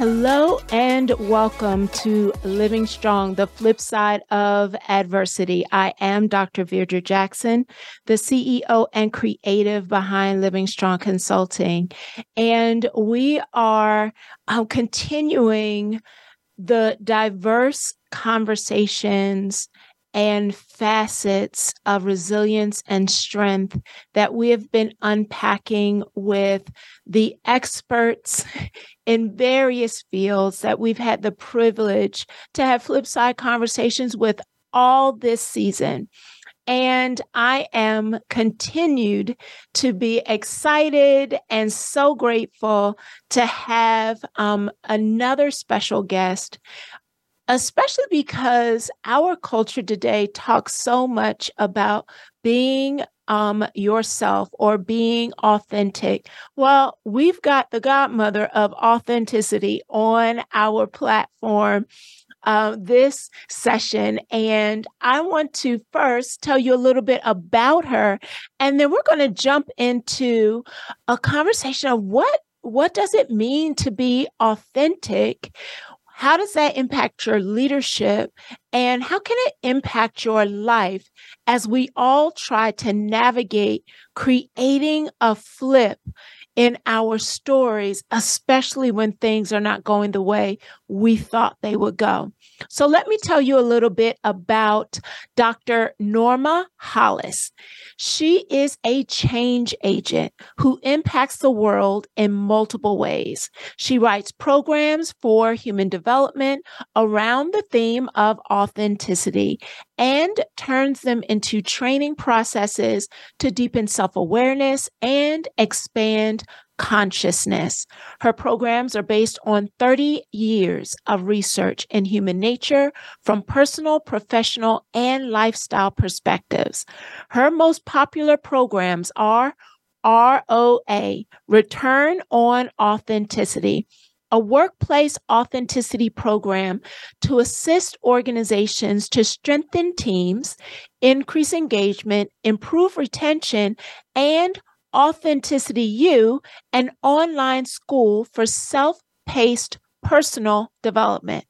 Hello and welcome to Living Strong, the flip side of adversity. I am Dr. Virdra Jackson, the CEO and creative behind Living Strong Consulting. And we are uh, continuing the diverse conversations and facets of resilience and strength that we have been unpacking with the experts in various fields that we've had the privilege to have flip side conversations with all this season. And I am continued to be excited and so grateful to have um, another special guest especially because our culture today talks so much about being um, yourself or being authentic. Well, we've got the godmother of authenticity on our platform. Uh, this session. And I want to first tell you a little bit about her, and then we're going to jump into a conversation of what what does it mean to be authentic how does that impact your leadership? And how can it impact your life as we all try to navigate creating a flip in our stories, especially when things are not going the way we thought they would go. So, let me tell you a little bit about Dr. Norma Hollis. She is a change agent who impacts the world in multiple ways. She writes programs for human development around the theme of authenticity and turns them into training processes to deepen self awareness and expand consciousness. Her programs are based on 30 years of research in human nature from personal, professional, and lifestyle perspectives. Her most popular programs are ROA, Return on Authenticity, a workplace authenticity program to assist organizations to strengthen teams, increase engagement, improve retention, and Authenticity U, an online school for self paced personal development.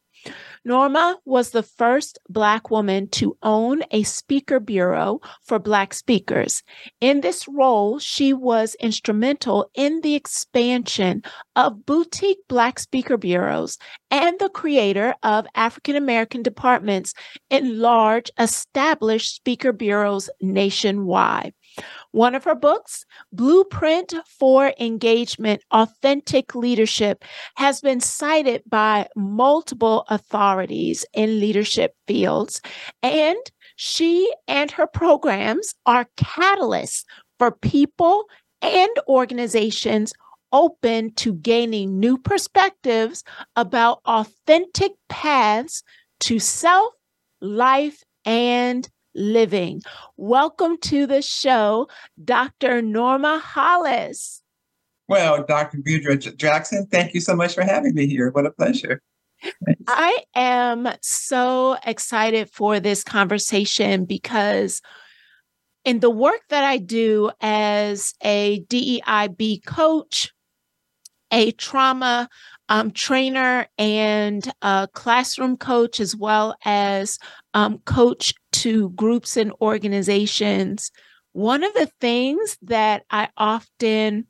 Norma was the first Black woman to own a speaker bureau for Black speakers. In this role, she was instrumental in the expansion of boutique Black speaker bureaus and the creator of African American departments in large established speaker bureaus nationwide. One of her books, Blueprint for Engagement Authentic Leadership, has been cited by multiple authorities in leadership fields. And she and her programs are catalysts for people and organizations open to gaining new perspectives about authentic paths to self, life, and living. Welcome to the show, Dr. Norma Hollis. Well, Dr. Virdra Jackson, thank you so much for having me here. What a pleasure. Thanks. I am so excited for this conversation because in the work that I do as a DEIB coach, a trauma um, trainer and classroom coach, as well as um, coach to groups and organizations, one of the things that I often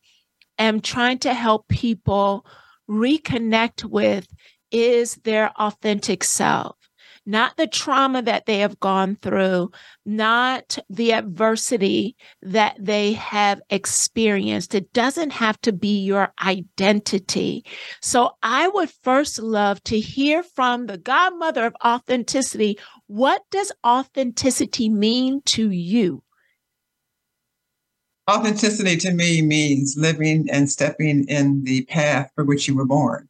am trying to help people reconnect with is their authentic self not the trauma that they have gone through, not the adversity that they have experienced. It doesn't have to be your identity. So I would first love to hear from the godmother of authenticity. What does authenticity mean to you? Authenticity to me means living and stepping in the path for which you were born.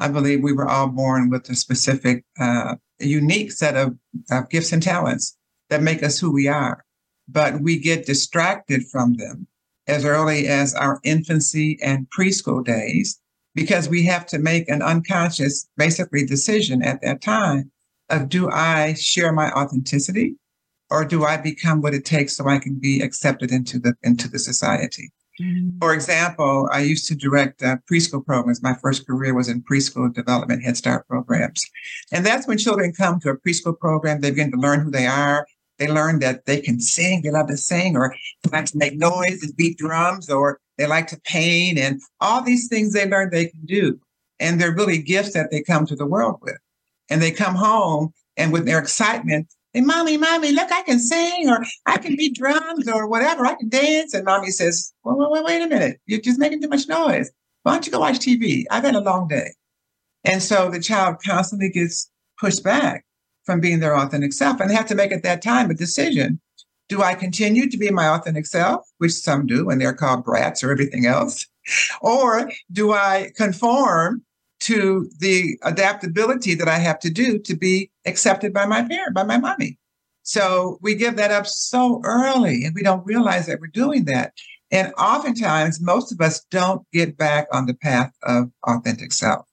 I mm-hmm. believe we were all born with a specific uh, unique set of, of gifts and talents that make us who we are. But we get distracted from them as early as our infancy and preschool days because we have to make an unconscious, basically, decision at that time of do I share my authenticity or do I become what it takes so I can be accepted into the into the society? For example, I used to direct uh, preschool programs. My first career was in preschool development Head Start programs. And that's when children come to a preschool program, they begin to learn who they are. They learn that they can sing, they love to sing, or they like to make noise and beat drums, or they like to paint, and all these things they learn they can do. And they're really gifts that they come to the world with. And they come home and with their excitement, Hey, mommy, mommy, look, I can sing or I can beat drums or whatever. I can dance. And mommy says, well, wait, wait, wait a minute. You're just making too much noise. Why don't you go watch TV? I've had a long day. And so the child constantly gets pushed back from being their authentic self. And they have to make at that time a decision. Do I continue to be my authentic self, which some do, and they're called brats or everything else? Or do I conform to the adaptability that I have to do to be accepted by my parent, by my mommy. So we give that up so early and we don't realize that we're doing that. And oftentimes, most of us don't get back on the path of authentic self.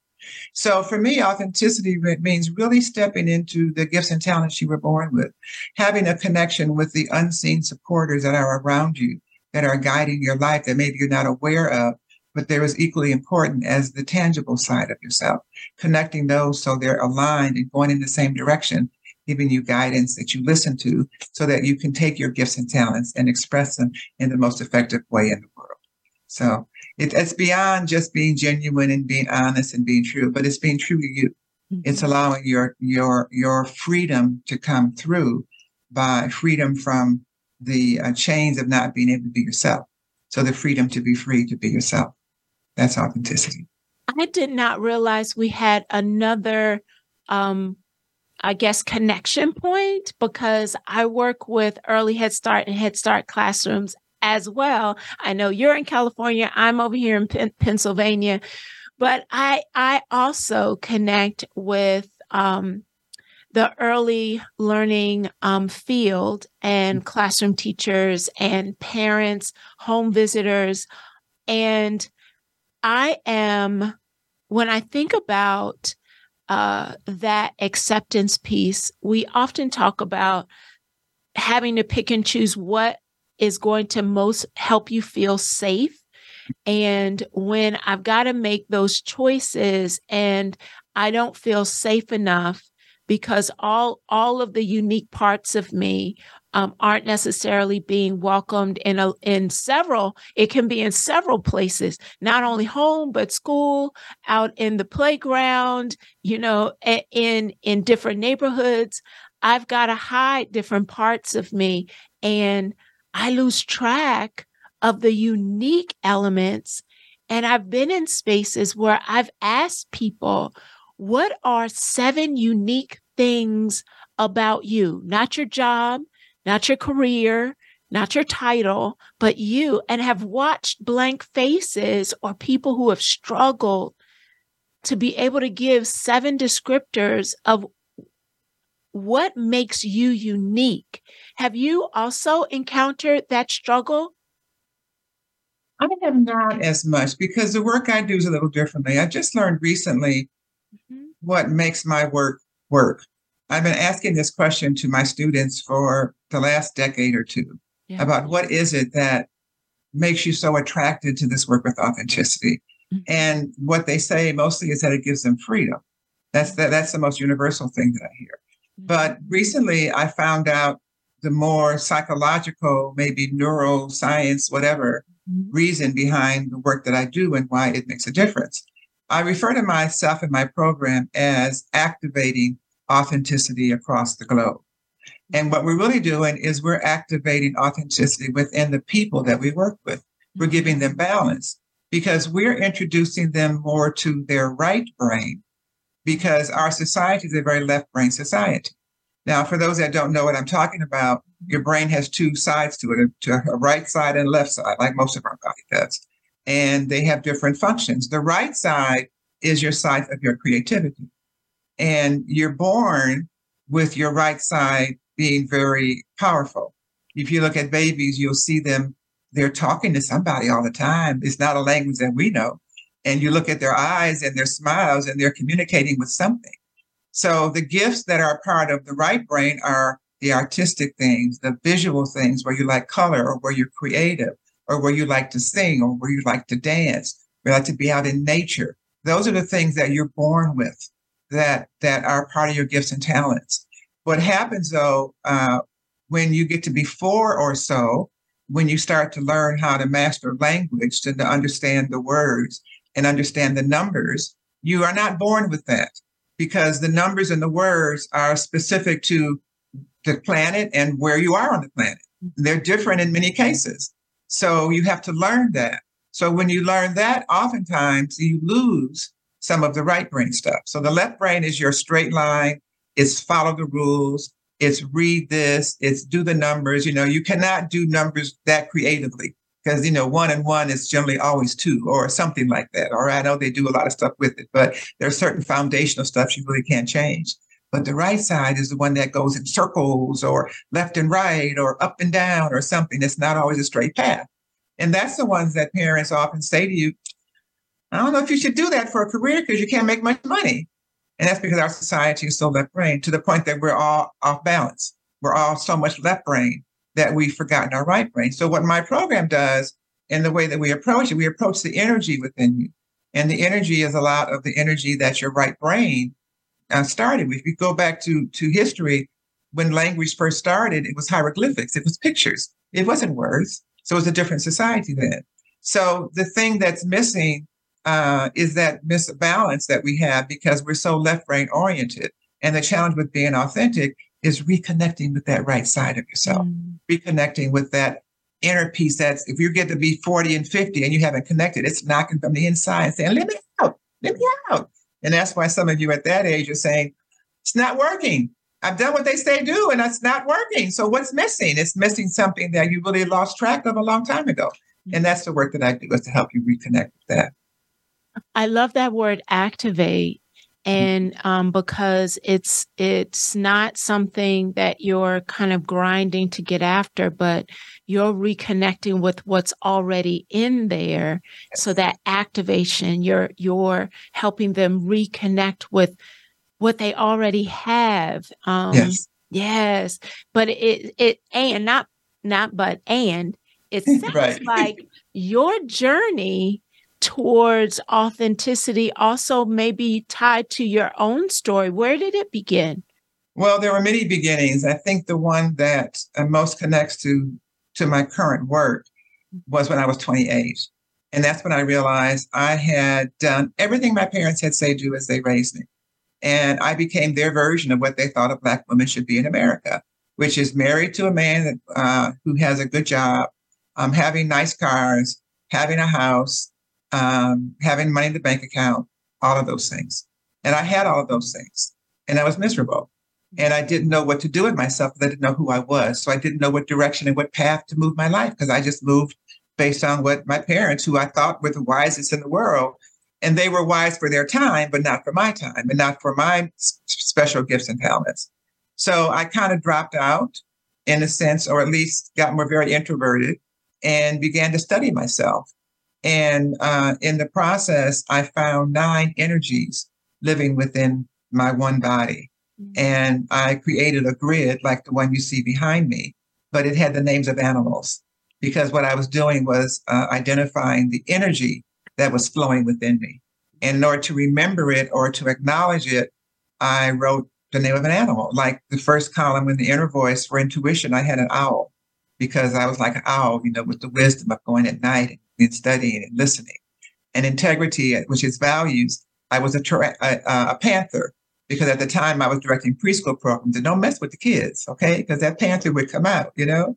So for me, authenticity means really stepping into the gifts and talents you were born with, having a connection with the unseen supporters that are around you, that are guiding your life that maybe you're not aware of, but they're as equally important as the tangible side of yourself, connecting those so they're aligned and going in the same direction, giving you guidance that you listen to so that you can take your gifts and talents and express them in the most effective way in the world. So it, it's beyond just being genuine and being honest and being true, but it's being true to you. Mm-hmm. It's allowing your your your freedom to come through by freedom from the uh, chains of not being able to be yourself. So the freedom to be free to be yourself. That's authenticity. I did not realize we had another, um, I guess, connection point because I work with early Head Start and Head Start classrooms as well. I know you're in California, I'm over here in P- Pennsylvania, but I I also connect with um, the early learning um, field and classroom teachers and parents, home visitors, and I am, when I think about uh, that acceptance piece, we often talk about having to pick and choose what is going to most help you feel safe. And when I've got to make those choices and I don't feel safe enough because all all of the unique parts of me um, aren't necessarily being welcomed in a, in several. It can be in several places, not only home but school, out in the playground. You know, in in different neighborhoods. I've got to hide different parts of me, and I lose track of the unique elements. And I've been in spaces where I've asked people, what are seven unique things about you? Not your job, not your career, not your title, but you, and have watched blank faces or people who have struggled to be able to give seven descriptors of what makes you unique. Have you also encountered that struggle? I have not as much because the work I do is a little differently. I just learned recently mm-hmm. what makes my work work. I've been asking this question to my students for the last decade or two yeah. about what is it that makes you so attracted to this work with authenticity. Mm-hmm. And what they say mostly is that it gives them freedom. That's the, that's the most universal thing that I hear. Mm-hmm. But recently I found out the more psychological, maybe neuroscience, whatever mm-hmm. reason behind the work that I do and why it makes a difference. I refer to myself in my program as activating authenticity across the globe. And what we're really doing is we're activating authenticity within the people that we work with. We're giving them balance because we're introducing them more to their right brain because our society is a very left brain society. Now, for those that don't know what I'm talking about, your brain has two sides to it, to a right side and left side, like most of our body does. And they have different functions. The right side is your side of your creativity. And you're born with your right side being very powerful. If you look at babies, you'll see them they're talking to somebody all the time. It's not a language that we know. And you look at their eyes and their smiles and they're communicating with something. So the gifts that are part of the right brain are the artistic things, the visual things where you like color or where you're creative or where you like to sing or where you like to dance, where you like to be out in nature. Those are the things that you're born with that that are part of your gifts and talents. What happens though, uh, when you get to be four or so, when you start to learn how to master language, to, to understand the words and understand the numbers, you are not born with that because the numbers and the words are specific to the planet and where you are on the planet. They're different in many cases. So you have to learn that. So when you learn that, oftentimes you lose some of the right brain stuff. So the left brain is your straight line, it's follow the rules, it's read this, it's do the numbers. You know, you cannot do numbers that creatively because, you know, one and one is generally always two or something like that. Or I know they do a lot of stuff with it, but there's certain foundational stuff you really can't change. But the right side is the one that goes in circles or left and right or up and down or something. It's not always a straight path. And that's the ones that parents often say to you, I don't know if you should do that for a career because you can't make much money. And that's because our society is so left brain to the point that we're all off balance. We're all so much left brain that we've forgotten our right brain. So what my program does and the way that we approach it, we approach the energy within you. And the energy is a lot of the energy that your right brain uh, started. If you go back to, to history, when language first started, it was hieroglyphics, it was pictures, it wasn't words. So it was a different society then. So the thing that's missing uh, is that misbalance that we have because we're so left brain oriented. And the challenge with being authentic is reconnecting with that right side of yourself, mm. reconnecting with that inner piece that's if you get to be 40 and 50 and you haven't connected, it's knocking from the inside saying, let me out, let me out. And that's why some of you at that age are saying, it's not working. I've done what they say do, and that's not working. So what's missing? It's missing something that you really lost track of a long time ago. And that's the work that I do is to help you reconnect with that. I love that word activate and um, because it's it's not something that you're kind of grinding to get after but you're reconnecting with what's already in there. So that activation you're you're helping them reconnect with what they already have um, yes. yes. But it it and not not but and it sounds right. like your journey towards authenticity also maybe tied to your own story. Where did it begin? Well, there were many beginnings. I think the one that uh, most connects to to my current work was when I was 28. And that's when I realized I had done everything my parents had said do as they raised me. And I became their version of what they thought a Black woman should be in America, which is married to a man uh, who has a good job, um, having nice cars, having a house, um, having money in the bank account, all of those things. And I had all of those things and I was miserable. And I didn't know what to do with myself I didn't know who I was. So I didn't know what direction and what path to move my life because I just moved based on what my parents, who I thought were the wisest in the world, and they were wise for their time, but not for my time and not for my special gifts and talents. So I kind of dropped out in a sense, or at least got more very introverted and began to study myself. And uh, in the process, I found nine energies living within my one body. Mm-hmm. And I created a grid like the one you see behind me, but it had the names of animals because what I was doing was uh, identifying the energy that was flowing within me. And in order to remember it or to acknowledge it, I wrote the name of an animal. Like the first column in the inner voice for intuition, I had an owl because I was like an owl, you know, with the wisdom of going at night in studying and listening. And integrity, which is values, I was a, a, a panther because at the time I was directing preschool programs and don't mess with the kids, okay? Because that panther would come out, you know?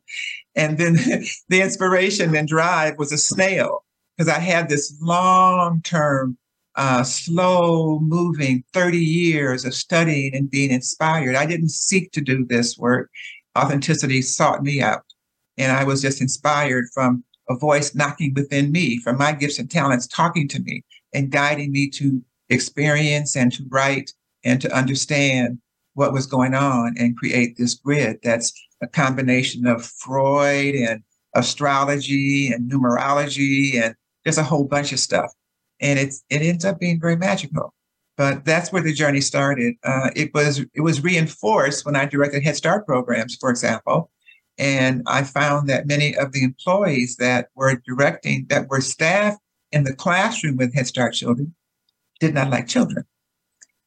And then the inspiration and drive was a snail because I had this long term, uh, slow moving 30 years of studying and being inspired. I didn't seek to do this work. Authenticity sought me out. And I was just inspired from a voice knocking within me from my gifts and talents, talking to me and guiding me to experience and to write and to understand what was going on and create this grid that's a combination of Freud and astrology and numerology and there's a whole bunch of stuff. And it's it ends up being very magical. But that's where the journey started. Uh, it was it was reinforced when I directed Head Start programs, for example, and I found that many of the employees that were directing, that were staff in the classroom with Head Start children, did not like children,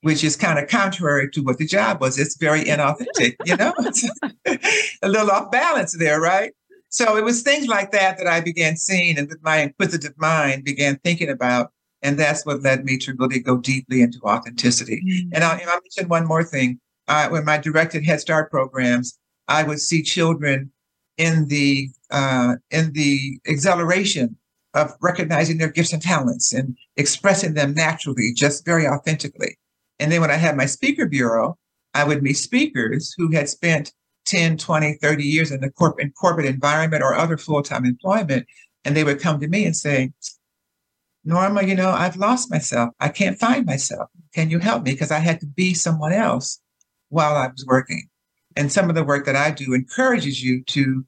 which is kind of contrary to what the job was. It's very inauthentic, you know, It's a little off balance there, right? So it was things like that that I began seeing and with my inquisitive mind began thinking about. And that's what led me to really go deeply into authenticity. Mm-hmm. And I'll, I'll, mention one more thing. Uh, when my directed Head Start programs, I would see children in the uh, in the exhilaration of recognizing their gifts and talents and expressing them naturally, just very authentically. And then when I had my speaker bureau, I would meet speakers who had spent 10, 20, 30 years in the corporate, corporate environment or other full-time employment. And they would come to me and say, Norma, you know, I've lost myself. I can't find myself. Can you help me? Because I had to be someone else while I was working. And some of the work that I do encourages you to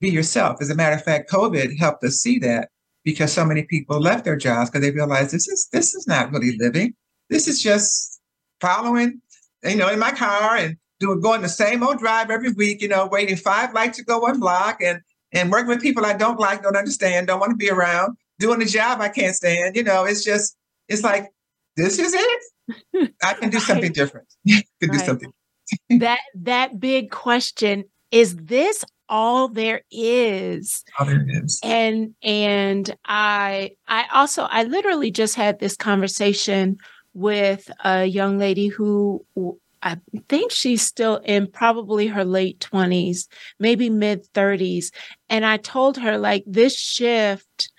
be yourself. As a matter of fact, COVID helped us see that because so many people left their jobs because they realized this is this is not really living. This is just following, you know, in my car and doing going the same old drive every week, you know, waiting five lights to go one block and and working with people I don't like, don't understand, don't want to be around, doing a job I can't stand. You know, it's just it's like this is it. I can do something different. I can right. do something that that big question is this all there is all there is and and i i also i literally just had this conversation with a young lady who I think she's still in probably her late 20s, maybe mid 30s. And I told her, like, this shift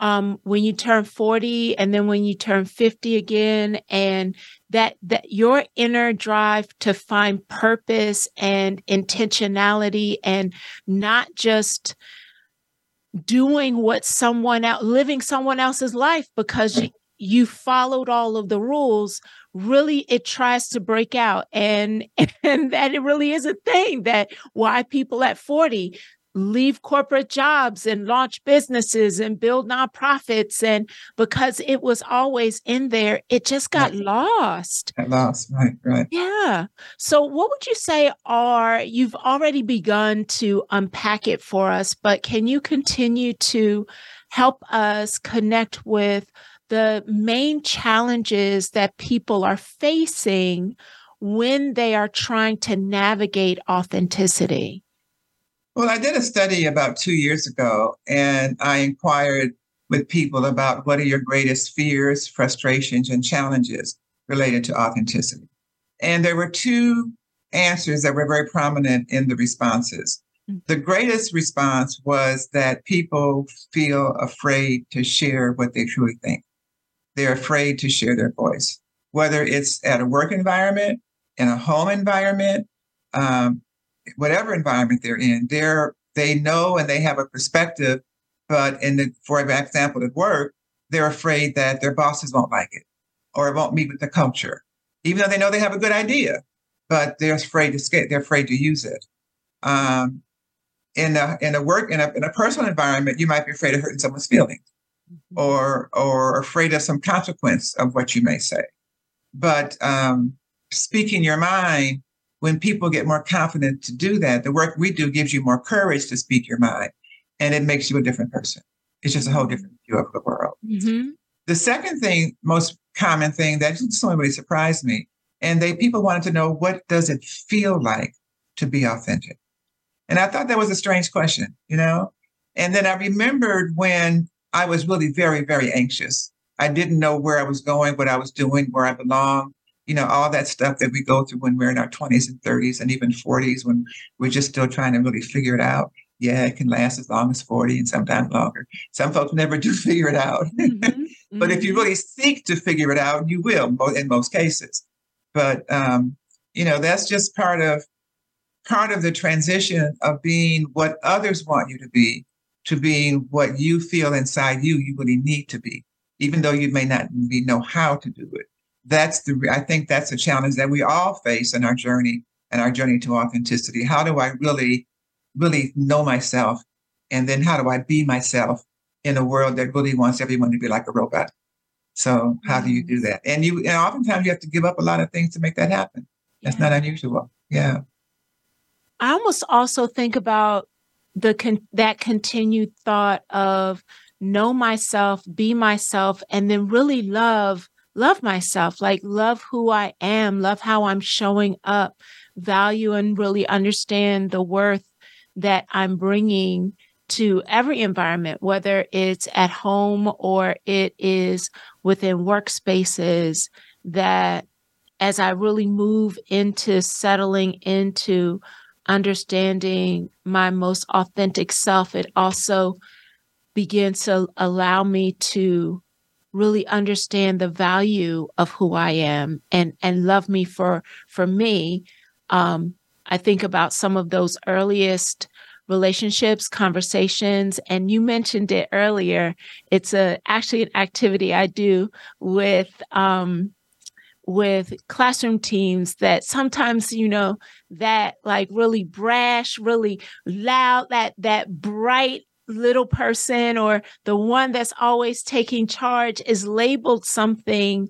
um, when you turn 40 and then when you turn 50 again, and that that your inner drive to find purpose and intentionality and not just doing what someone else living someone else's life because you, you followed all of the rules really it tries to break out. And and that it really is a thing that why people at 40 leave corporate jobs and launch businesses and build nonprofits. And because it was always in there it just got right. lost. Got lost. Right right. Yeah. So what would you say are you've already begun to unpack it for us but can you continue to help us connect with the main challenges that people are facing when they are trying to navigate authenticity well, I did a study about two years ago, and I inquired with people about what are your greatest fears, frustrations, and challenges related to authenticity. And there were two answers that were very prominent in the responses. Mm. The greatest response was that people feel afraid to share what they truly think. They're afraid to share their voice, whether it's at a work environment, in a home environment, um, whatever environment they're in, they're they know and they have a perspective, but in the for example at work, they're afraid that their bosses won't like it or it won't meet with the culture, even though they know they have a good idea, but they're afraid to skate, they're afraid to use it. Um, in a in a work in a in a personal environment, you might be afraid of hurting someone's feelings, mm-hmm. or or afraid of some consequence of what you may say. But um, speaking your mind when people get more confident to do that, the work we do gives you more courage to speak your mind and it makes you a different person. It's just a whole different view of the world. Mm-hmm. The second thing, most common thing that just really surprised me, and they people wanted to know what does it feel like to be authentic? And I thought that was a strange question, you know? And then I remembered when I was really very, very anxious. I didn't know where I was going, what I was doing, where I belonged you know, all that stuff that we go through when we're in our 20s and 30s and even 40s when we're just still trying to really figure it out. Yeah, it can last as long as 40 and sometimes longer. Some folks never do figure it out. Mm-hmm. but if you mm-hmm. really seek to figure it out, you will in most cases. But, um, you know, that's just part of part of the transition of being what others want you to be to being what you feel inside you you really need to be, even though you may not be know how to do it that's the I think that's a challenge that we all face in our journey and our journey to authenticity. How do I really, really know myself And then how do I be myself in a world that really wants everyone to be like a robot? So how do you do mm-hmm. that? And you, and oftentimes you have to give up a lot of things to make that happen. That's yeah. not unusual. Yeah. I almost also think about the con- that continued thought of know myself, be myself, and then really love love myself, like love who I am, love how I'm showing up, value and really understand the worth that I'm bringing to every environment, whether it's at home or it is within workspaces, that as I really move into settling into understanding my most authentic self, it also begins to allow me to really understand the value of who I am and and love me for for me. Um, I think about some of those earliest relationships, conversations, and you mentioned it earlier. It's a actually an activity I do with um, with classroom teams that sometimes you know that like really brash really loud that that bright little person or the one that's always taking charge is labeled something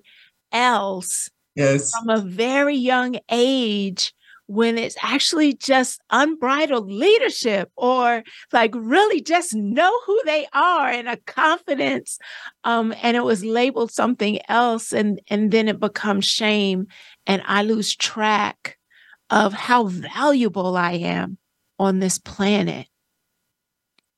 else yes. from a very young age when it's actually just unbridled leadership or like really just know who they are and a confidence um and it was labeled something else and and then it becomes shame and i lose track of how valuable i am on this planet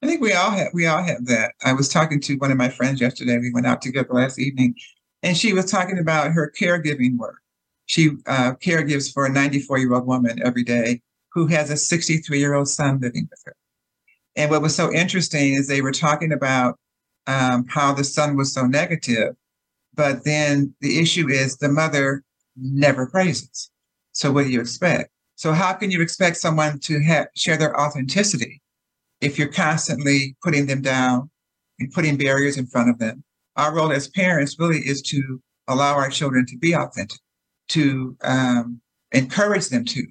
i think we all have we all have that i was talking to one of my friends yesterday we went out together last evening and she was talking about her caregiving work she uh, caregives for a 94 year old woman every day who has a 63 year old son living with her. And what was so interesting is they were talking about um, how the son was so negative, but then the issue is the mother never praises. So what do you expect? So how can you expect someone to have, share their authenticity if you're constantly putting them down and putting barriers in front of them? Our role as parents really is to allow our children to be authentic to um, encourage them to,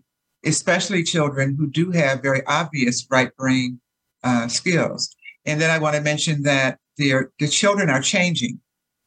especially children who do have very obvious right brain uh, skills. And then I want to mention that the, the children are changing.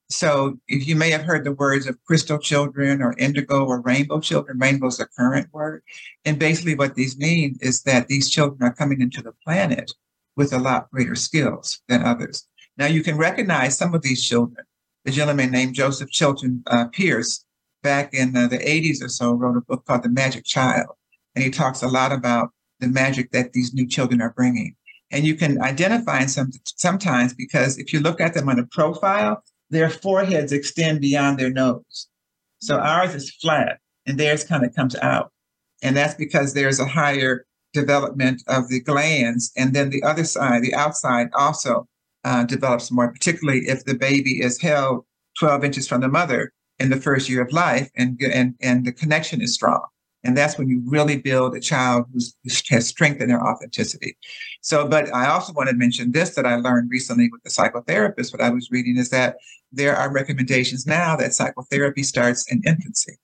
So if you may have heard the words of crystal children or indigo or rainbow children, rainbow is the current word. And basically what these mean is that these children are coming into the planet with a lot greater skills than others. Now you can recognize some of these children. The gentleman named Joseph Chilton uh, Pearce back in uh, the 80s or so, wrote a book called The Magic Child. And he talks a lot about the magic that these new children are bringing. And you can identify some sometimes because if you look at them on a profile, their foreheads extend beyond their nose. So ours is flat and theirs kind of comes out. And that's because there's a higher development of the glands. And then the other side, the outside also uh, develops more, particularly if the baby is held 12 inches from the mother in the first year of life and, and, and the connection is strong. And that's when you really build a child who has strength in their authenticity. So, but I also want to mention this that I learned recently with the psychotherapist, what I was reading is that there are recommendations now that psychotherapy starts in infancy,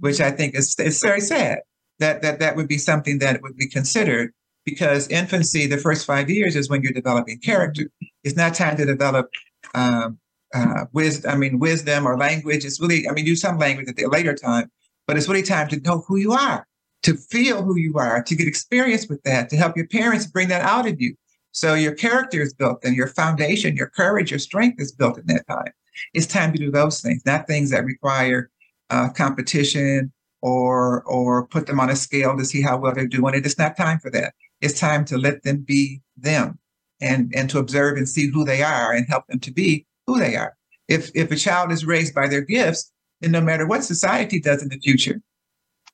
which I think is, is very sad that, that that would be something that would be considered because infancy, the first five years is when you're developing character. It's not time to develop um, uh, wisdom, I mean, wisdom or language. It's really, I mean, use some language at the later time, but it's really time to know who you are, to feel who you are, to get experience with that, to help your parents bring that out of you. So your character is built and your foundation, your courage, your strength is built in that time. It's time to do those things, not things that require uh, competition or or put them on a scale to see how well they're doing it. It's not time for that. It's time to let them be them and and to observe and see who they are and help them to be who they are. If if a child is raised by their gifts, then no matter what society does in the future,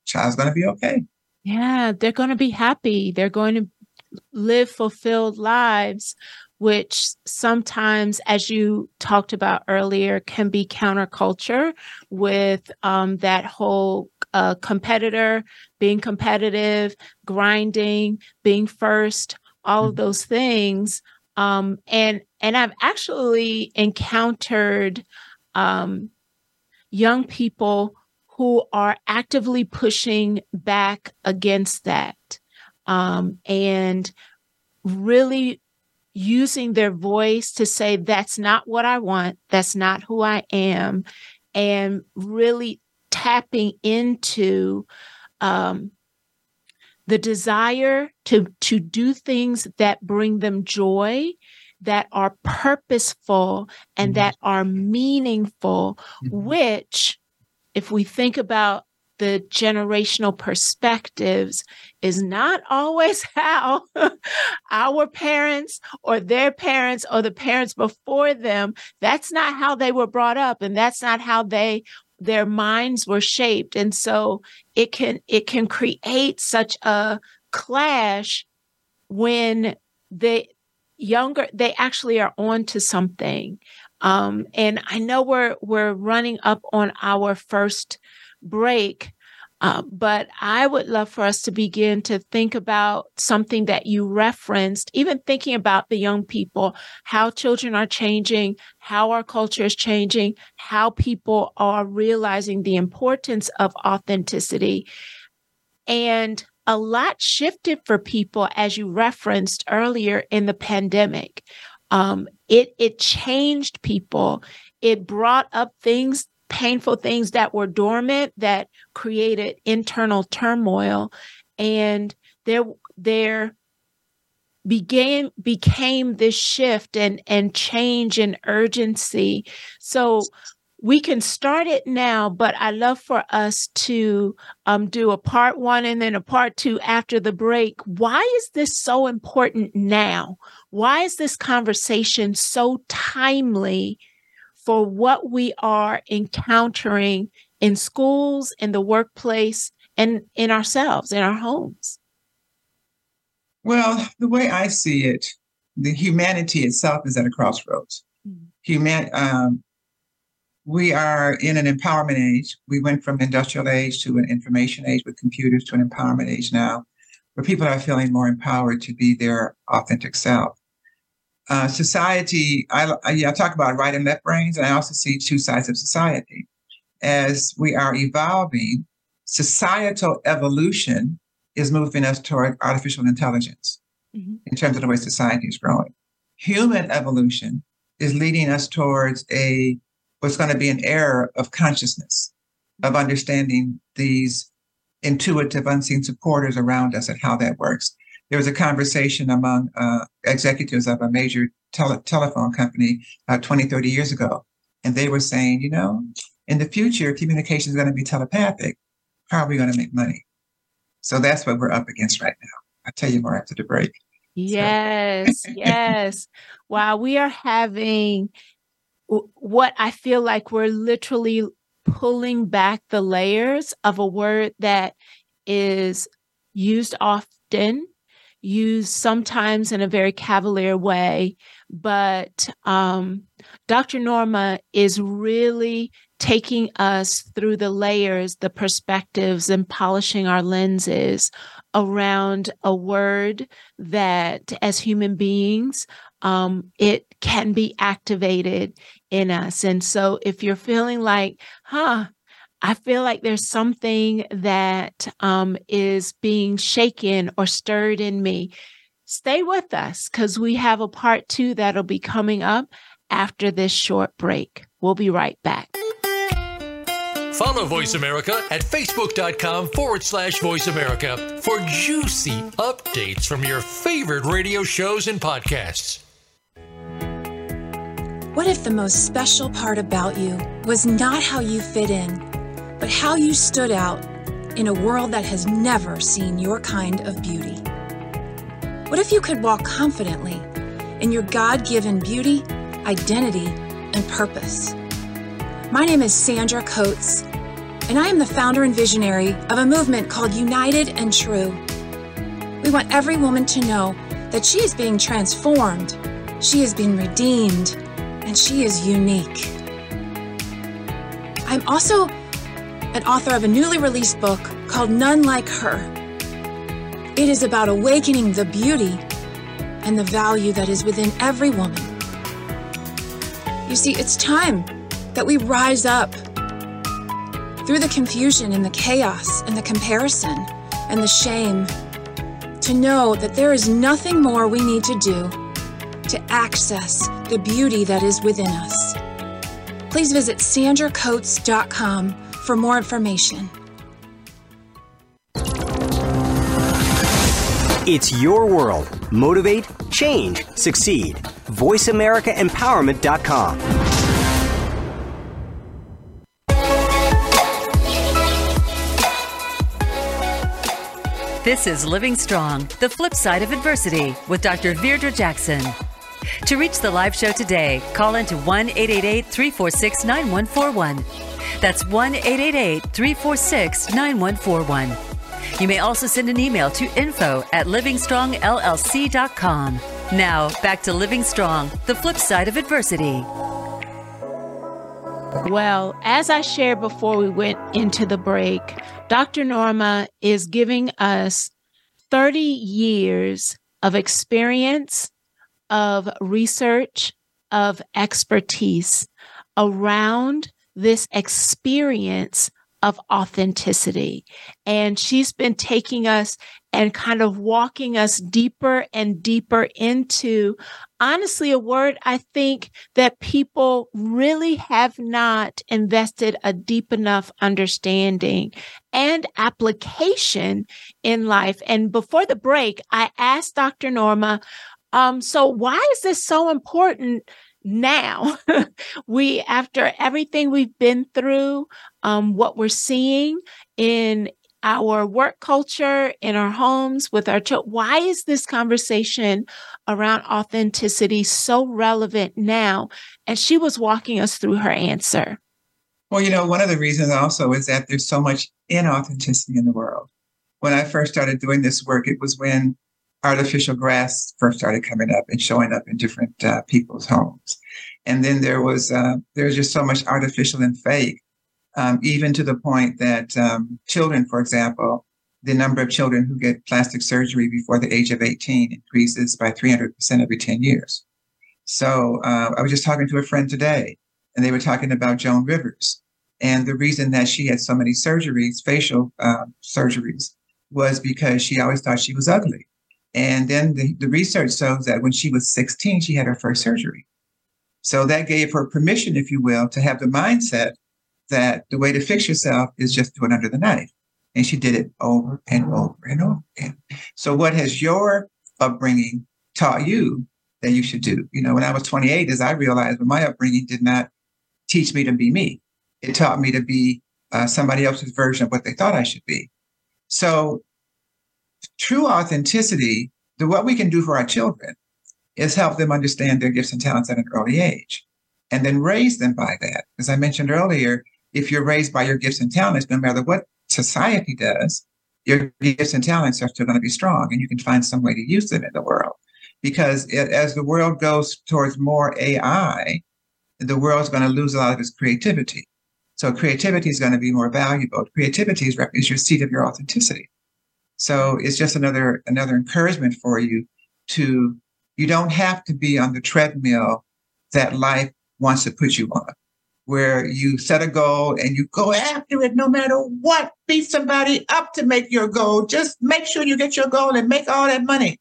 child's going to be okay. Yeah, they're going to be happy. They're going to live fulfilled lives, which sometimes, as you talked about earlier, can be counterculture with um, that whole uh, competitor being competitive, grinding, being first, all of mm-hmm. those things. Um, and and I've actually encountered um, young people who are actively pushing back against that um, and really using their voice to say, that's not what I want, that's not who I am, and really tapping into um, the desire to to do things that bring them joy that are purposeful and mm-hmm. that are meaningful mm-hmm. which if we think about the generational perspectives is not always how our parents or their parents or the parents before them that's not how they were brought up and that's not how they their minds were shaped and so it can it can create such a clash when the younger they actually are on to something um and i know we're we're running up on our first break uh, but I would love for us to begin to think about something that you referenced, even thinking about the young people, how children are changing, how our culture is changing, how people are realizing the importance of authenticity. And a lot shifted for people, as you referenced earlier in the pandemic. Um, it it changed people. It brought up things painful things that were dormant that created internal turmoil and there there began became this shift and and change and urgency so we can start it now but i love for us to um, do a part one and then a part two after the break why is this so important now why is this conversation so timely for what we are encountering in schools, in the workplace, and in ourselves, in our homes? Well, the way I see it, the humanity itself is at a crossroads. Mm-hmm. Human, um, we are in an empowerment age. We went from industrial age to an information age with computers to an empowerment age now, where people are feeling more empowered to be their authentic self uh, society, I, I, I, talk about right and left brains, and I also see two sides of society. As we are evolving, societal evolution is moving us toward artificial intelligence mm-hmm. in terms of the way society is growing. Human evolution is leading us towards a what's going to be an era of consciousness, of understanding these intuitive, unseen supporters around us and how that works there was a conversation among uh, executives of a major tele- telephone company uh, 20, 30 years ago. And they were saying, you know, in the future, communication is going to be telepathic. How are we going to make money? So that's what we're up against right now. I'll tell you more after the break. Yes, yes. While we are having what I feel like we're literally pulling back the layers of a word that is used often used sometimes in a very cavalier way. But um, Dr. Norma is really taking us through the layers, the perspectives, and polishing our lenses around a word that, as human beings, um, it can be activated in us. And so, if you're feeling like, huh, I feel like there's something that um, is being shaken or stirred in me. Stay with us because we have a part two that'll be coming up after this short break. We'll be right back. Follow Voice America at facebook.com forward slash voice America for juicy updates from your favorite radio shows and podcasts. What if the most special part about you was not how you fit in? but how you stood out in a world that has never seen your kind of beauty. What if you could walk confidently in your God given beauty, identity, and purpose? My name is Sandra Coates, and I am the founder and visionary of a movement called United and True. We want every woman to know that she is being transformed, she is being redeemed, and she is unique. I'm also an author of a newly released book called None Like Her. It is about awakening the beauty and the value that is within every woman. You see, it's time that we rise up through the confusion and the chaos and the comparison and the shame to know that there is nothing more we need to do to access the beauty that is within us. Please visit sandracoates.com for more information. It's your world. Motivate, change, succeed. VoiceAmericaEmpowerment.com. This is Living Strong, the flip side of adversity with Dr. Virdra Jackson. To reach the live show today, call into 1 888 346 9141. That's 1 888 346 9141. You may also send an email to info at livingstrongllc.com. Now, back to Living Strong, the flip side of adversity. Well, as I shared before we went into the break, Dr. Norma is giving us 30 years of experience, of research, of expertise around this experience of authenticity. And she's been taking us and kind of walking us deeper and deeper into honestly a word I think that people really have not invested a deep enough understanding and application in life. And before the break, I asked Dr. Norma, um, so why is this so important now? We after everything we've been through um, what we're seeing in our work culture in our homes with our children why is this conversation around authenticity so relevant now and she was walking us through her answer? Well you know one of the reasons also is that there's so much inauthenticity in the world. When i first started doing this work it was when artificial grass first started coming up and showing up in different uh, people's homes. And then there was uh, there was just so much artificial and fake, um, even to the point that um, children, for example, the number of children who get plastic surgery before the age of 18 increases by 300% every 10 years. So uh, I was just talking to a friend today, and they were talking about Joan Rivers. And the reason that she had so many surgeries, facial uh, surgeries, was because she always thought she was ugly. And then the, the research shows that when she was 16, she had her first surgery. So that gave her permission, if you will, to have the mindset that the way to fix yourself is just do it under the knife. And she did it over and over and over again. So what has your upbringing taught you that you should do? You know, when I was 28, as I realized, my upbringing did not teach me to be me. It taught me to be uh, somebody else's version of what they thought I should be. So true authenticity, the, what we can do for our children is help them understand their gifts and talents at an early age and then raise them by that. As I mentioned earlier, if you're raised by your gifts and talents, no matter what society does, your gifts and talents are still going to be strong and you can find some way to use them in the world. Because it, as the world goes towards more AI, the world's going to lose a lot of its creativity. So creativity is going to be more valuable. Creativity is, your seat of your authenticity. So it's just another another encouragement for you to you don't have to be on the treadmill that life wants to put you on, where you set a goal and you go after it no matter what. Beat somebody up to make your goal. Just make sure you get your goal and make all that money.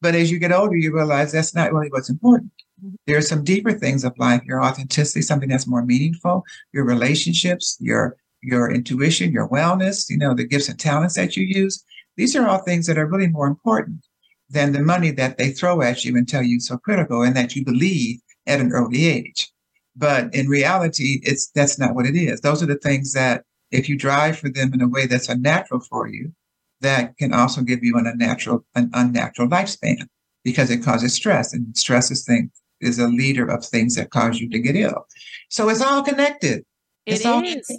But as you get older, you realize that's not really what's important. Mm-hmm. There are some deeper things of life, your authenticity, something that's more meaningful, your relationships, your your intuition, your wellness, you know, the gifts and talents that you use. These are all things that are really more important than the money that they throw at you and tell you so critical and that you believe at an early age. But in reality, it's that's not what it is. Those are the things that if you drive for them in a way that's unnatural for you, that can also give you an unnatural, an unnatural lifespan because it causes stress. And stress is thing is a leader of things that cause you to get ill. So it's all connected. It it's is. all connected.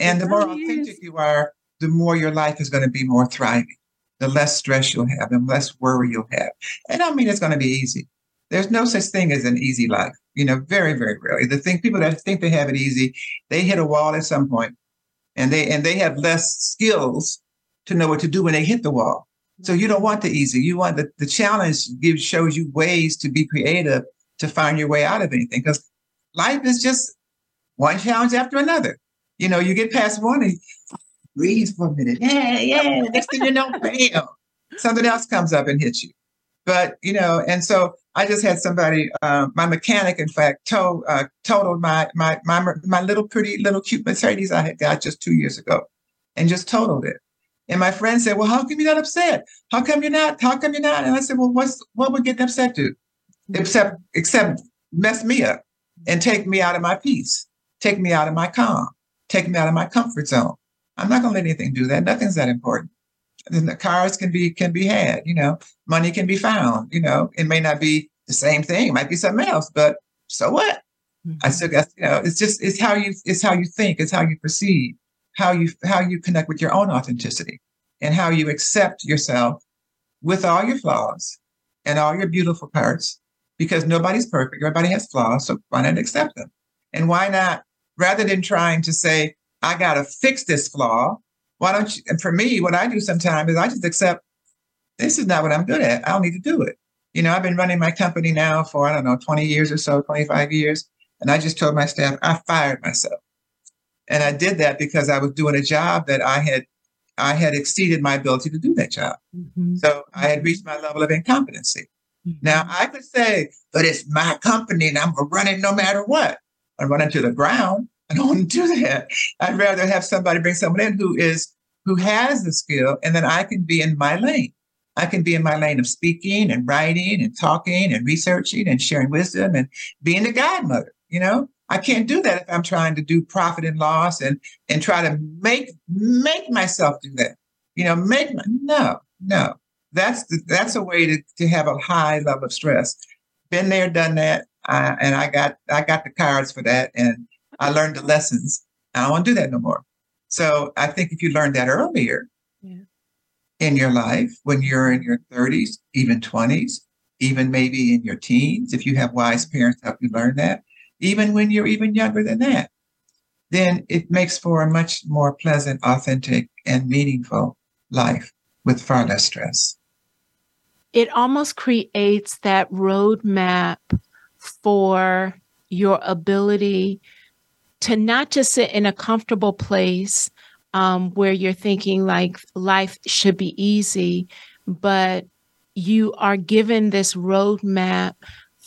And It the more authentic is. you are, the more your life is going to be more thriving, the less stress you'll have, and less worry you'll have. And I mean it's going to be easy. There's no such thing as an easy life. You know, very, very rarely. The thing people that think they have it easy, they hit a wall at some point, and they and they have less skills to know what to do when they hit the wall. So you don't want the easy. You want the, the challenge gives shows you ways to be creative to find your way out of anything. Because life is just one challenge after another. You know, you get past one and breathe for a minute. Yeah, yeah. Next thing you know, bam, something else comes up and hits you. But you know, and so I just had somebody, uh, my mechanic, in fact, told, uh, totaled my my my my little pretty little cute Mercedes I had got just two years ago, and just totaled it. And my friend said, "Well, how come you're not upset? How come you're not? How come you're not?" And I said, "Well, what's what would get upset to? Except except mess me up and take me out of my peace, take me out of my calm, take me out of my comfort zone. I'm not going to let anything do that. Nothing's that important. The cars can be can be had. You know, money can be found. You know, it may not be the same thing. It might be something else, but so what? Mm-hmm. I still guess you know. It's just it's how you it's how you think. It's how you perceive how you how you connect with your own authenticity and how you accept yourself with all your flaws and all your beautiful parts because nobody's perfect everybody has flaws so why not accept them and why not rather than trying to say i got to fix this flaw why don't you and for me what i do sometimes is i just accept this is not what i'm good at i don't need to do it you know i've been running my company now for i don't know 20 years or so 25 years and i just told my staff i fired myself and I did that because I was doing a job that I had I had exceeded my ability to do that job. Mm-hmm. So I had reached my level of incompetency. Mm-hmm. Now I could say, but it's my company and I'm running no matter what. I run to the ground. I don't want to do that. I'd rather have somebody bring someone in who is who has the skill, and then I can be in my lane. I can be in my lane of speaking and writing and talking and researching and sharing wisdom and being a godmother, you know? I can't do that if I'm trying to do profit and loss and and try to make make myself do that. You know, make my, no, no. That's the, that's a way to, to have a high level of stress. Been there, done that, uh, and I got I got the cards for that, and I learned the lessons. I don't want to do that no more. So I think if you learned that earlier yeah. in your life, when you're in your 30s, even 20s, even maybe in your teens, if you have wise parents help you learn that, even when you're even younger than that, then it makes for a much more pleasant, authentic, and meaningful life with far less stress. It almost creates that roadmap for your ability to not just sit in a comfortable place um, where you're thinking like life should be easy, but you are given this roadmap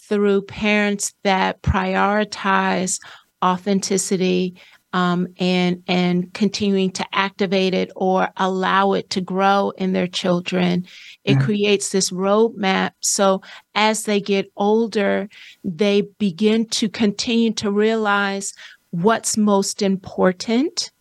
through parents that prioritize authenticity um, and and continuing to activate it or allow it to grow in their children. It mm-hmm. creates this roadmap. So as they get older, they begin to continue to realize what's most important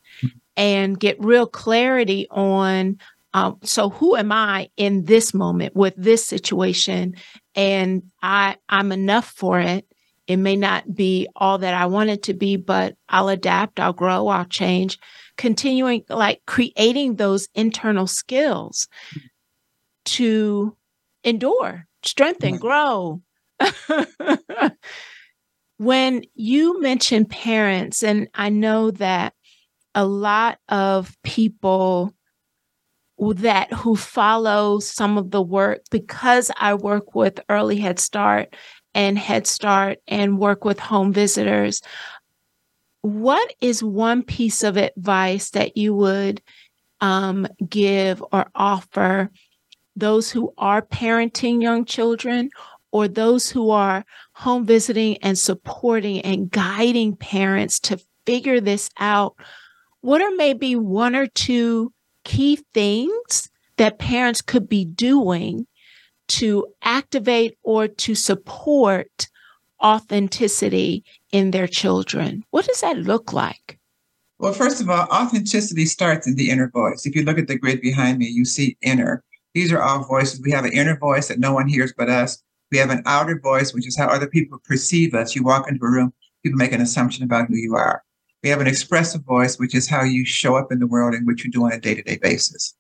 and get real clarity on um, so who am I in this moment with this situation? And I I'm enough for it. It may not be all that I want it to be, but I'll adapt, I'll grow, I'll change. Continuing like creating those internal skills to endure, strengthen, grow. when you mention parents, and I know that a lot of people that who follow some of the work because I work with Early Head Start and Head Start and work with home visitors. What is one piece of advice that you would um, give or offer those who are parenting young children or those who are home visiting and supporting and guiding parents to figure this out? What are maybe one or two key things that parents could be doing to activate or to support authenticity in their children? What does that look like? Well, first of all, authenticity starts in the inner voice. If you look at the grid behind me, you see inner. These are all voices. We have an inner voice that no one hears but us. We have an outer voice, which is how other people perceive us. You walk into a room, people make an assumption about who you are. We have an expressive voice, which is how you show up in the world and what you do on a day to day basis.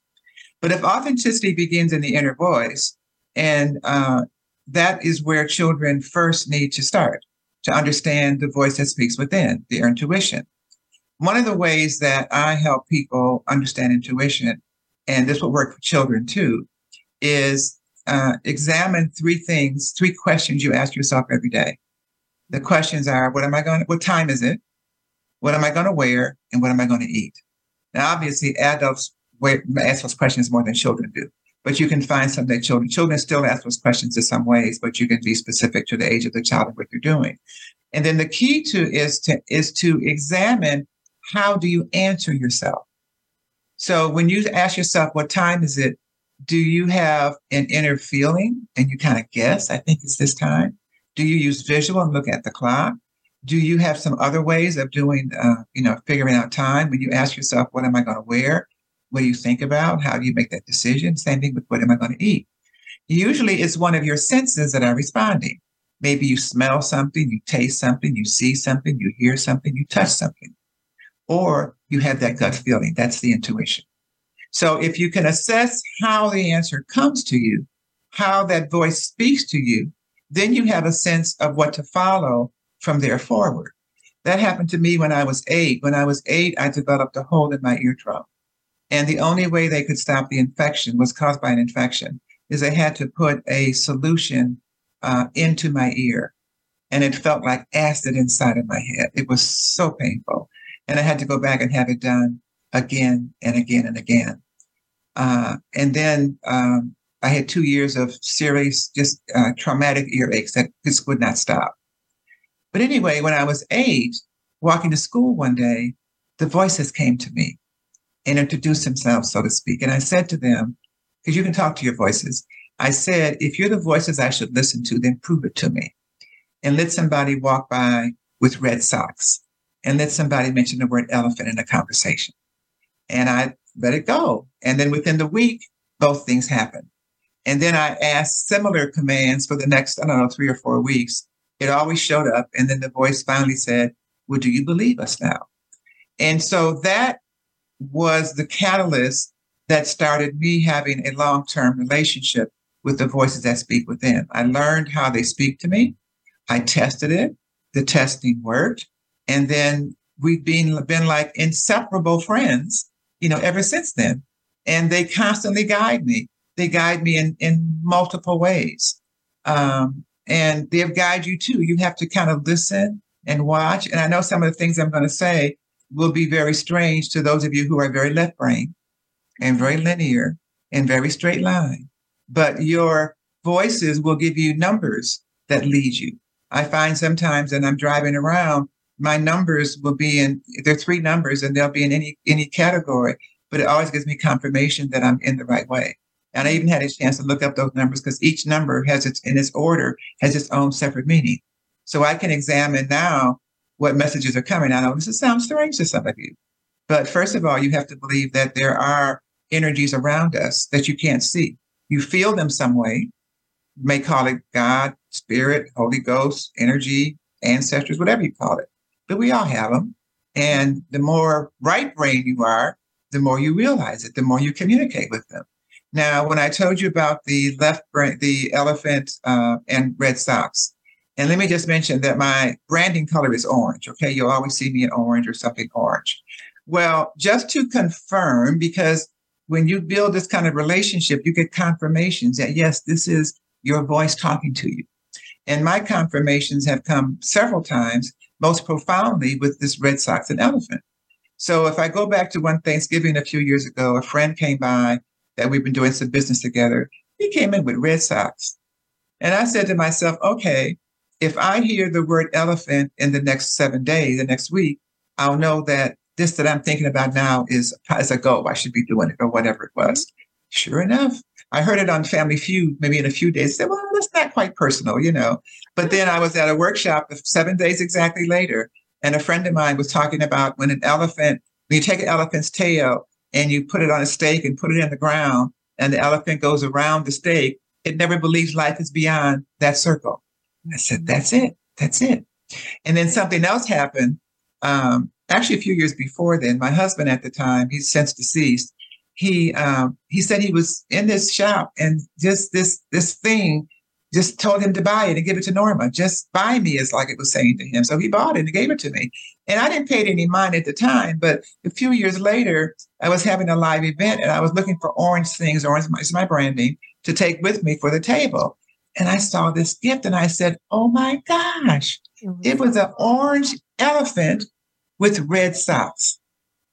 But if authenticity begins in the inner voice, and uh, that is where children first need to start to understand the voice that speaks within, their intuition. One of the ways that I help people understand intuition, and this will work for children too, is uh, examine three things, three questions you ask yourself every day. The questions are, what am I going to, what time is it? What am I going to wear? And what am I going to eat? Now, obviously, adults ask those questions more than children do. but you can find some that children children still ask those questions in some ways, but you can be specific to the age of the child and what you're doing. And then the key to is to is to examine how do you answer yourself. So when you ask yourself, what time is it? Do you have an inner feeling and you kind of guess, I think it's this time? Do you use visual and look at the clock? Do you have some other ways of doing, uh, you know, figuring out time? When you ask yourself, what am I going to wear? What do you think about? How do you make that decision? Same thing with what am I going to eat? Usually it's one of your senses that are responding. Maybe you smell something, you taste something, you see something, you hear something, you touch something, or you have that gut feeling. That's the intuition. So if you can assess how the answer comes to you, how that voice speaks to you, then you have a sense of what to follow from there forward. That happened to me when I was eight. When I was eight, I developed a hole in my eardrum. And the only way they could stop the infection was caused by an infection is they had to put a solution uh, into my ear. And it felt like acid inside of my head. It was so painful. And I had to go back and have it done again and again and again. Uh, and then um, I had two years of serious, just uh, traumatic earaches that just would not stop. But anyway, when I was eight, walking to school one day, the voices came to me and introduced themselves, so to speak. And I said to them, because you can talk to your voices, I said, if you're the voices I should listen to, then prove it to me. And let somebody walk by with red socks and let somebody mention the word elephant in a conversation. And I let it go. And then within the week, both things happened. And then I asked similar commands for the next, I don't know, three or four weeks. It always showed up. And then the voice finally said, Well, do you believe us now? And so that was the catalyst that started me having a long term relationship with the voices that speak within. I learned how they speak to me. I tested it. The testing worked. And then we've been, been like inseparable friends, you know, ever since then. And they constantly guide me they guide me in, in multiple ways. Um, and they'll guide you too. You have to kind of listen and watch. And I know some of the things I'm going to say will be very strange to those of you who are very left brain and very linear and very straight line. But your voices will give you numbers that lead you. I find sometimes and I'm driving around, my numbers will be in there are three numbers and they'll be in any any category, but it always gives me confirmation that I'm in the right way. And I even had a chance to look up those numbers because each number has its, in its order, has its own separate meaning. So I can examine now what messages are coming. I know this sounds strange to some of you, but first of all, you have to believe that there are energies around us that you can't see. You feel them some way. You may call it God, spirit, Holy Ghost, energy, ancestors, whatever you call it. But we all have them. And the more right brain you are, the more you realize it, the more you communicate with them. Now, when I told you about the left brain, the elephant uh, and red socks, and let me just mention that my branding color is orange. Okay, you'll always see me in orange or something orange. Well, just to confirm, because when you build this kind of relationship, you get confirmations that yes, this is your voice talking to you. And my confirmations have come several times, most profoundly with this red socks and elephant. So if I go back to one Thanksgiving a few years ago, a friend came by that we've been doing some business together, he came in with red socks. And I said to myself, okay, if I hear the word elephant in the next seven days, the next week, I'll know that this that I'm thinking about now is as a go. I should be doing it or whatever it was. Mm-hmm. Sure enough, I heard it on Family Feud maybe in a few days. I said, well, that's not quite personal, you know. But then I was at a workshop seven days exactly later, and a friend of mine was talking about when an elephant, when you take an elephant's tail and you put it on a stake and put it in the ground and the elephant goes around the stake, it never believes life is beyond that circle. I said, that's it. That's it. And then something else happened. Um, actually, a few years before then, my husband at the time, he's since deceased. He um, he said he was in this shop and just this this thing just told him to buy it and give it to Norma. Just buy me, is like it was saying to him. So he bought it and gave it to me. And I didn't pay it any mind at the time, but a few years later, I was having a live event and I was looking for orange things, orange is my branding, to take with me for the table. And I saw this gift and I said, Oh my gosh, it was an orange elephant with red socks.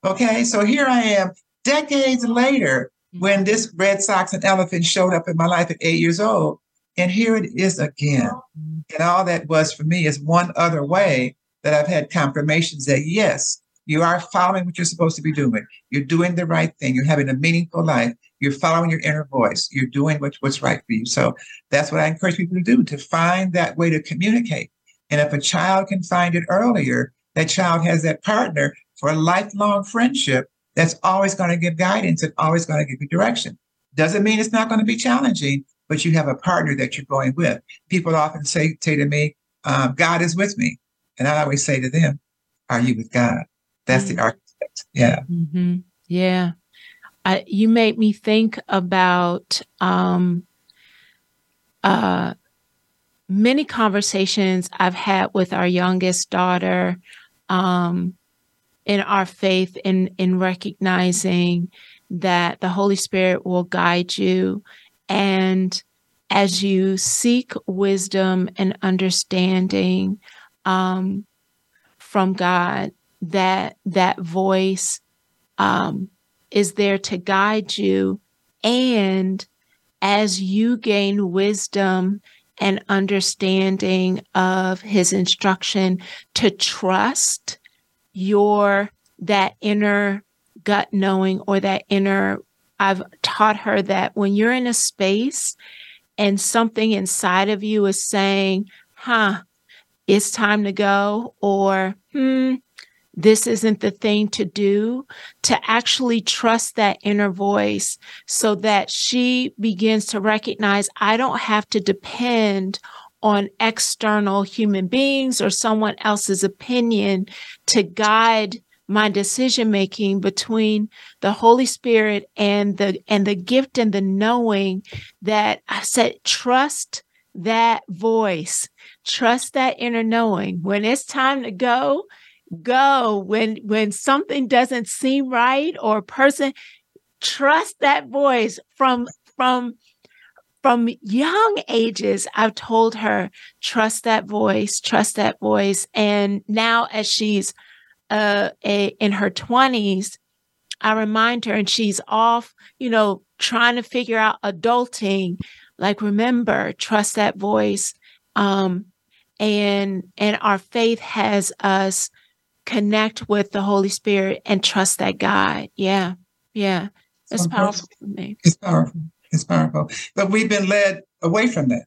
Okay, so here I am decades later mm-hmm. when this red socks and elephant showed up in my life at eight years old. And here it is again. Mm-hmm. And all that was for me is one other way that I've had confirmations that yes, you are following what you're supposed to be doing. You're doing the right thing. You're having a meaningful life. You're following your inner voice. You're doing what, what's right for you. So that's what I encourage people to do to find that way to communicate. And if a child can find it earlier, that child has that partner for a lifelong friendship that's always going to give guidance and always going to give you direction. Doesn't mean it's not going to be challenging, but you have a partner that you're going with. People often say, say to me, um, God is with me. And I always say to them, Are you with God? That's mm-hmm. the architect. Yeah. Mm-hmm. Yeah. I, you made me think about um, uh, many conversations I've had with our youngest daughter um, in our faith in in recognizing that the Holy Spirit will guide you. And as you seek wisdom and understanding um, from God, that that voice um, is there to guide you, and as you gain wisdom and understanding of His instruction, to trust your that inner gut knowing or that inner I've taught her that when you're in a space and something inside of you is saying, huh, it's time to go, or hmm, this isn't the thing to do, to actually trust that inner voice so that she begins to recognize I don't have to depend on external human beings or someone else's opinion to guide my decision making between the holy spirit and the and the gift and the knowing that i said trust that voice. Trust that inner knowing. When it's time to go go. When when something doesn't seem right or a person trust that voice from from from young ages, I've told her, trust that voice, trust that voice. And now, as she's uh, a, in her 20s, I remind her, and she's off, you know, trying to figure out adulting. Like, remember, trust that voice. Um, and and our faith has us connect with the Holy Spirit and trust that God. Yeah, yeah, it's powerful for me. It's powerful. It's powerful. But we've been led away from that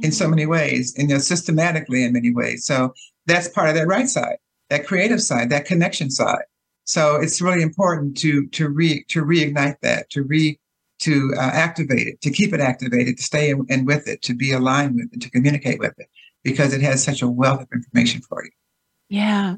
in so mm-hmm. many ways, and you know, systematically in many ways. So that's part of that right side, that creative side, that connection side. So it's really important to to re to reignite that, to re to uh, activate it, to keep it activated, to stay in, in with it, to be aligned with it, to communicate with it, because it has such a wealth of information for you. Yeah.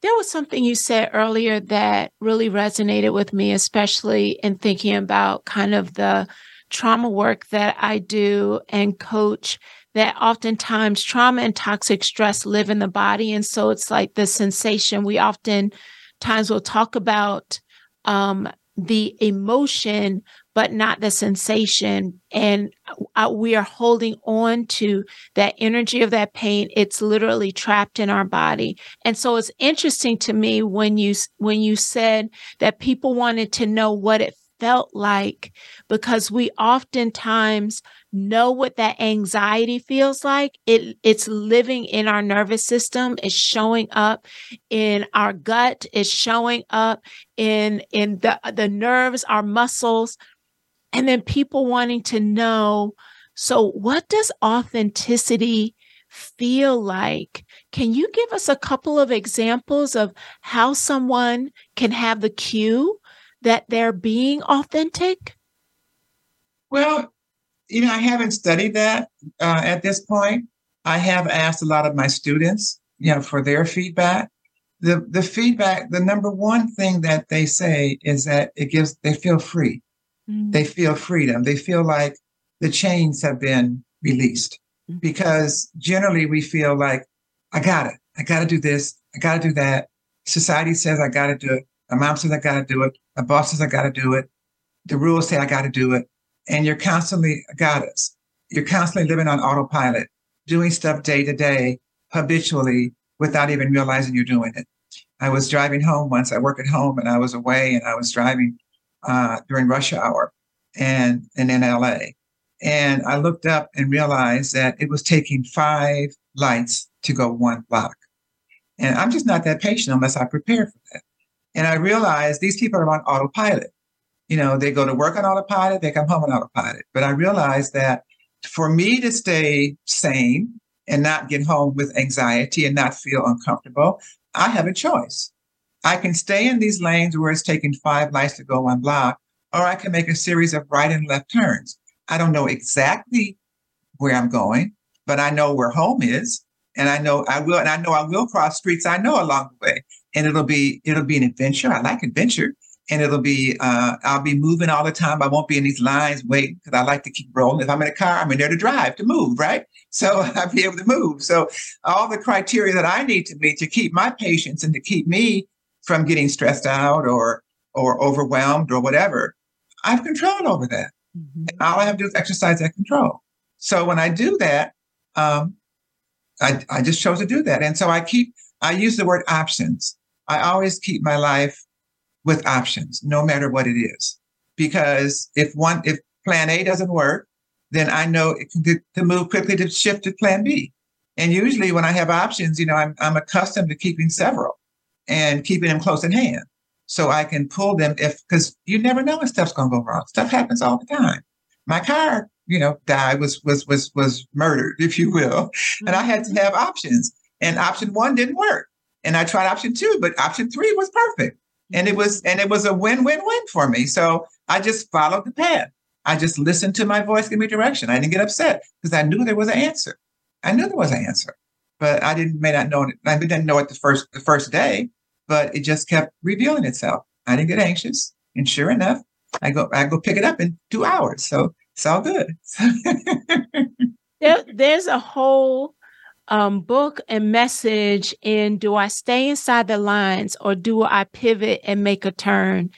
There was something you said earlier that really resonated with me, especially in thinking about kind of the trauma work that I do and coach that oftentimes trauma and toxic stress live in the body. And so it's like the sensation we often times will talk about um, the emotion, but not the sensation. And uh, we are holding on to that energy of that pain. It's literally trapped in our body. And so it's interesting to me when you, when you said that people wanted to know what it felt like because we oftentimes know what that anxiety feels like. It it's living in our nervous system, it's showing up in our gut, it's showing up in in the the nerves, our muscles. And then people wanting to know so what does authenticity feel like? Can you give us a couple of examples of how someone can have the cue that they're being authentic? Well, you know, I haven't studied that uh, at this point. I have asked a lot of my students, you know, for their feedback. The the feedback, the number one thing that they say is that it gives they feel free. Mm-hmm. They feel freedom. They feel like the chains have been released. Mm-hmm. Because generally we feel like, I got it. I got to do this. I got to do that. Society says I got to do it. My mom says I got to do it. My boss says I got to do it. The rules say I got to do it. And you're constantly, got us. You're constantly living on autopilot, doing stuff day to day, habitually, without even realizing you're doing it. I was driving home once. I work at home and I was away and I was driving uh, during rush hour. and, and in LA. And I looked up and realized that it was taking five lights to go one block. And I'm just not that patient unless I prepare for. And I realized these people are on autopilot. You know, they go to work on autopilot, they come home on autopilot. But I realized that for me to stay sane and not get home with anxiety and not feel uncomfortable, I have a choice. I can stay in these lanes where it's taking five lights to go one block, or I can make a series of right and left turns. I don't know exactly where I'm going, but I know where home is. And I know I will, and I know I will cross streets I know along the way. And it'll be, it'll be an adventure. I like adventure. And it'll be, uh, I'll be moving all the time. I won't be in these lines waiting because I like to keep rolling. If I'm in a car, I'm in there to drive, to move, right? So I'll be able to move. So all the criteria that I need to meet to keep my patience and to keep me from getting stressed out or, or overwhelmed or whatever, I have control over that. Mm-hmm. And all I have to do is exercise that control. So when I do that, um, I, I just chose to do that. And so I keep, I use the word options. I always keep my life with options, no matter what it is. Because if one, if plan A doesn't work, then I know it can to move quickly to shift to plan B. And usually when I have options, you know, I'm, I'm accustomed to keeping several and keeping them close at hand. So I can pull them if, because you never know when stuff's going to go wrong. Stuff happens all the time. My car, you know, died, was, was, was, was murdered, if you will. And I had to mm-hmm. have options and option one didn't work. And I tried option two, but option three was perfect. And it was, and it was a win-win-win for me. So I just followed the path. I just listened to my voice give me direction. I didn't get upset because I knew there was an answer. I knew there was an answer, but I didn't may not know it. I didn't know it the first the first day, but it just kept revealing itself. I didn't get anxious, and sure enough, I go I go pick it up in two hours. So it's all good. there, there's a whole um, book and message in Do I Stay Inside the Lines or Do I Pivot and Make a Turn?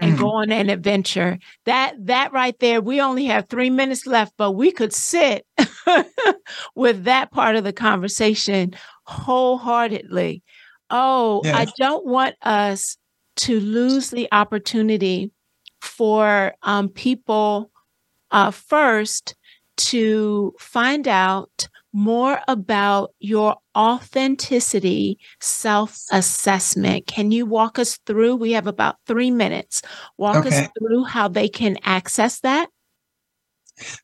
and go mm. on an adventure. That that right there, we only have three minutes left, but we could sit with that part of the conversation wholeheartedly. Oh, yes. I don't want us to lose the opportunity for um, people uh, first to find out more about your authenticity self assessment. Can you walk us through? We have about three minutes. Walk okay. us through how they can access that.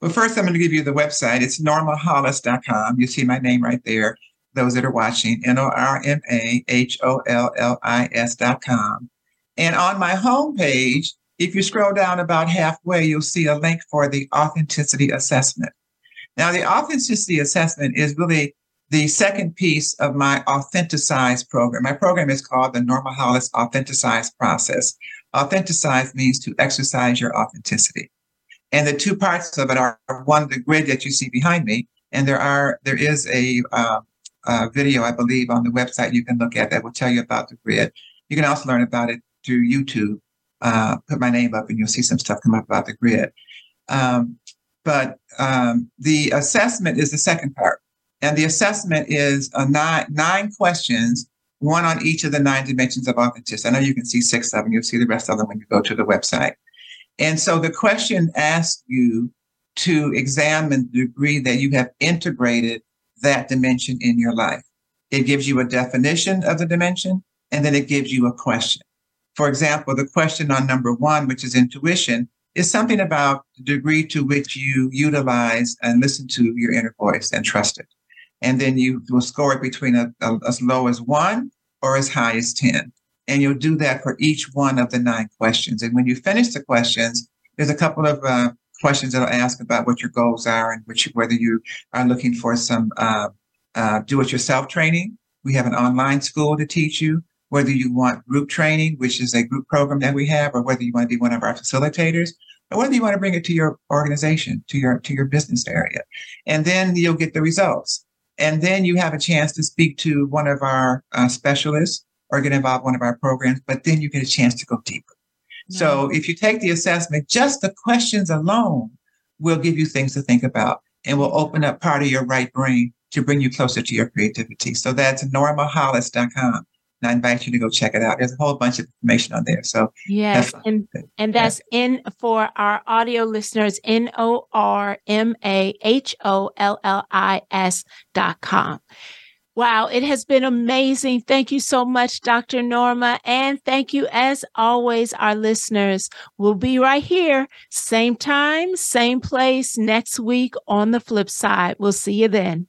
Well, first, I'm going to give you the website. It's normahollis.com. You see my name right there. Those that are watching, N O R M A H O L L I S.com. And on my homepage, if you scroll down about halfway, you'll see a link for the authenticity assessment. Now, the authenticity assessment is really the second piece of my Authenticize program. My program is called the Norma Hollis Authenticize process. Authenticize means to exercise your authenticity. And the two parts of it are one, the grid that you see behind me, and there are there is a, uh, a video, I believe, on the website you can look at that will tell you about the grid. You can also learn about it through YouTube. Uh, put my name up, and you'll see some stuff come up about the grid. Um, but um, the assessment is the second part. And the assessment is a nine, nine questions, one on each of the nine dimensions of authenticity. I know you can see six of them. You'll see the rest of them when you go to the website. And so the question asks you to examine the degree that you have integrated that dimension in your life. It gives you a definition of the dimension, and then it gives you a question. For example, the question on number one, which is intuition, is something about the degree to which you utilize and listen to your inner voice and trust it. And then you will score it between a, a, as low as one or as high as 10. And you'll do that for each one of the nine questions. And when you finish the questions, there's a couple of uh, questions that'll ask about what your goals are and which, whether you are looking for some uh, uh, do-it-yourself training. We have an online school to teach you whether you want group training, which is a group program that we have, or whether you want to be one of our facilitators, or whether you want to bring it to your organization, to your to your business area. And then you'll get the results. And then you have a chance to speak to one of our uh, specialists or get involved in one of our programs, but then you get a chance to go deeper. Nice. So if you take the assessment, just the questions alone will give you things to think about and will open up part of your right brain to bring you closer to your creativity. So that's normahollis.com. And I invite you to go check it out. There's a whole bunch of information on there. So yes, and and that's in for our audio listeners, N O R M A H O L L I S dot com. Wow, it has been amazing. Thank you so much, Dr. Norma. And thank you, as always, our listeners. We'll be right here, same time, same place next week on the flip side. We'll see you then.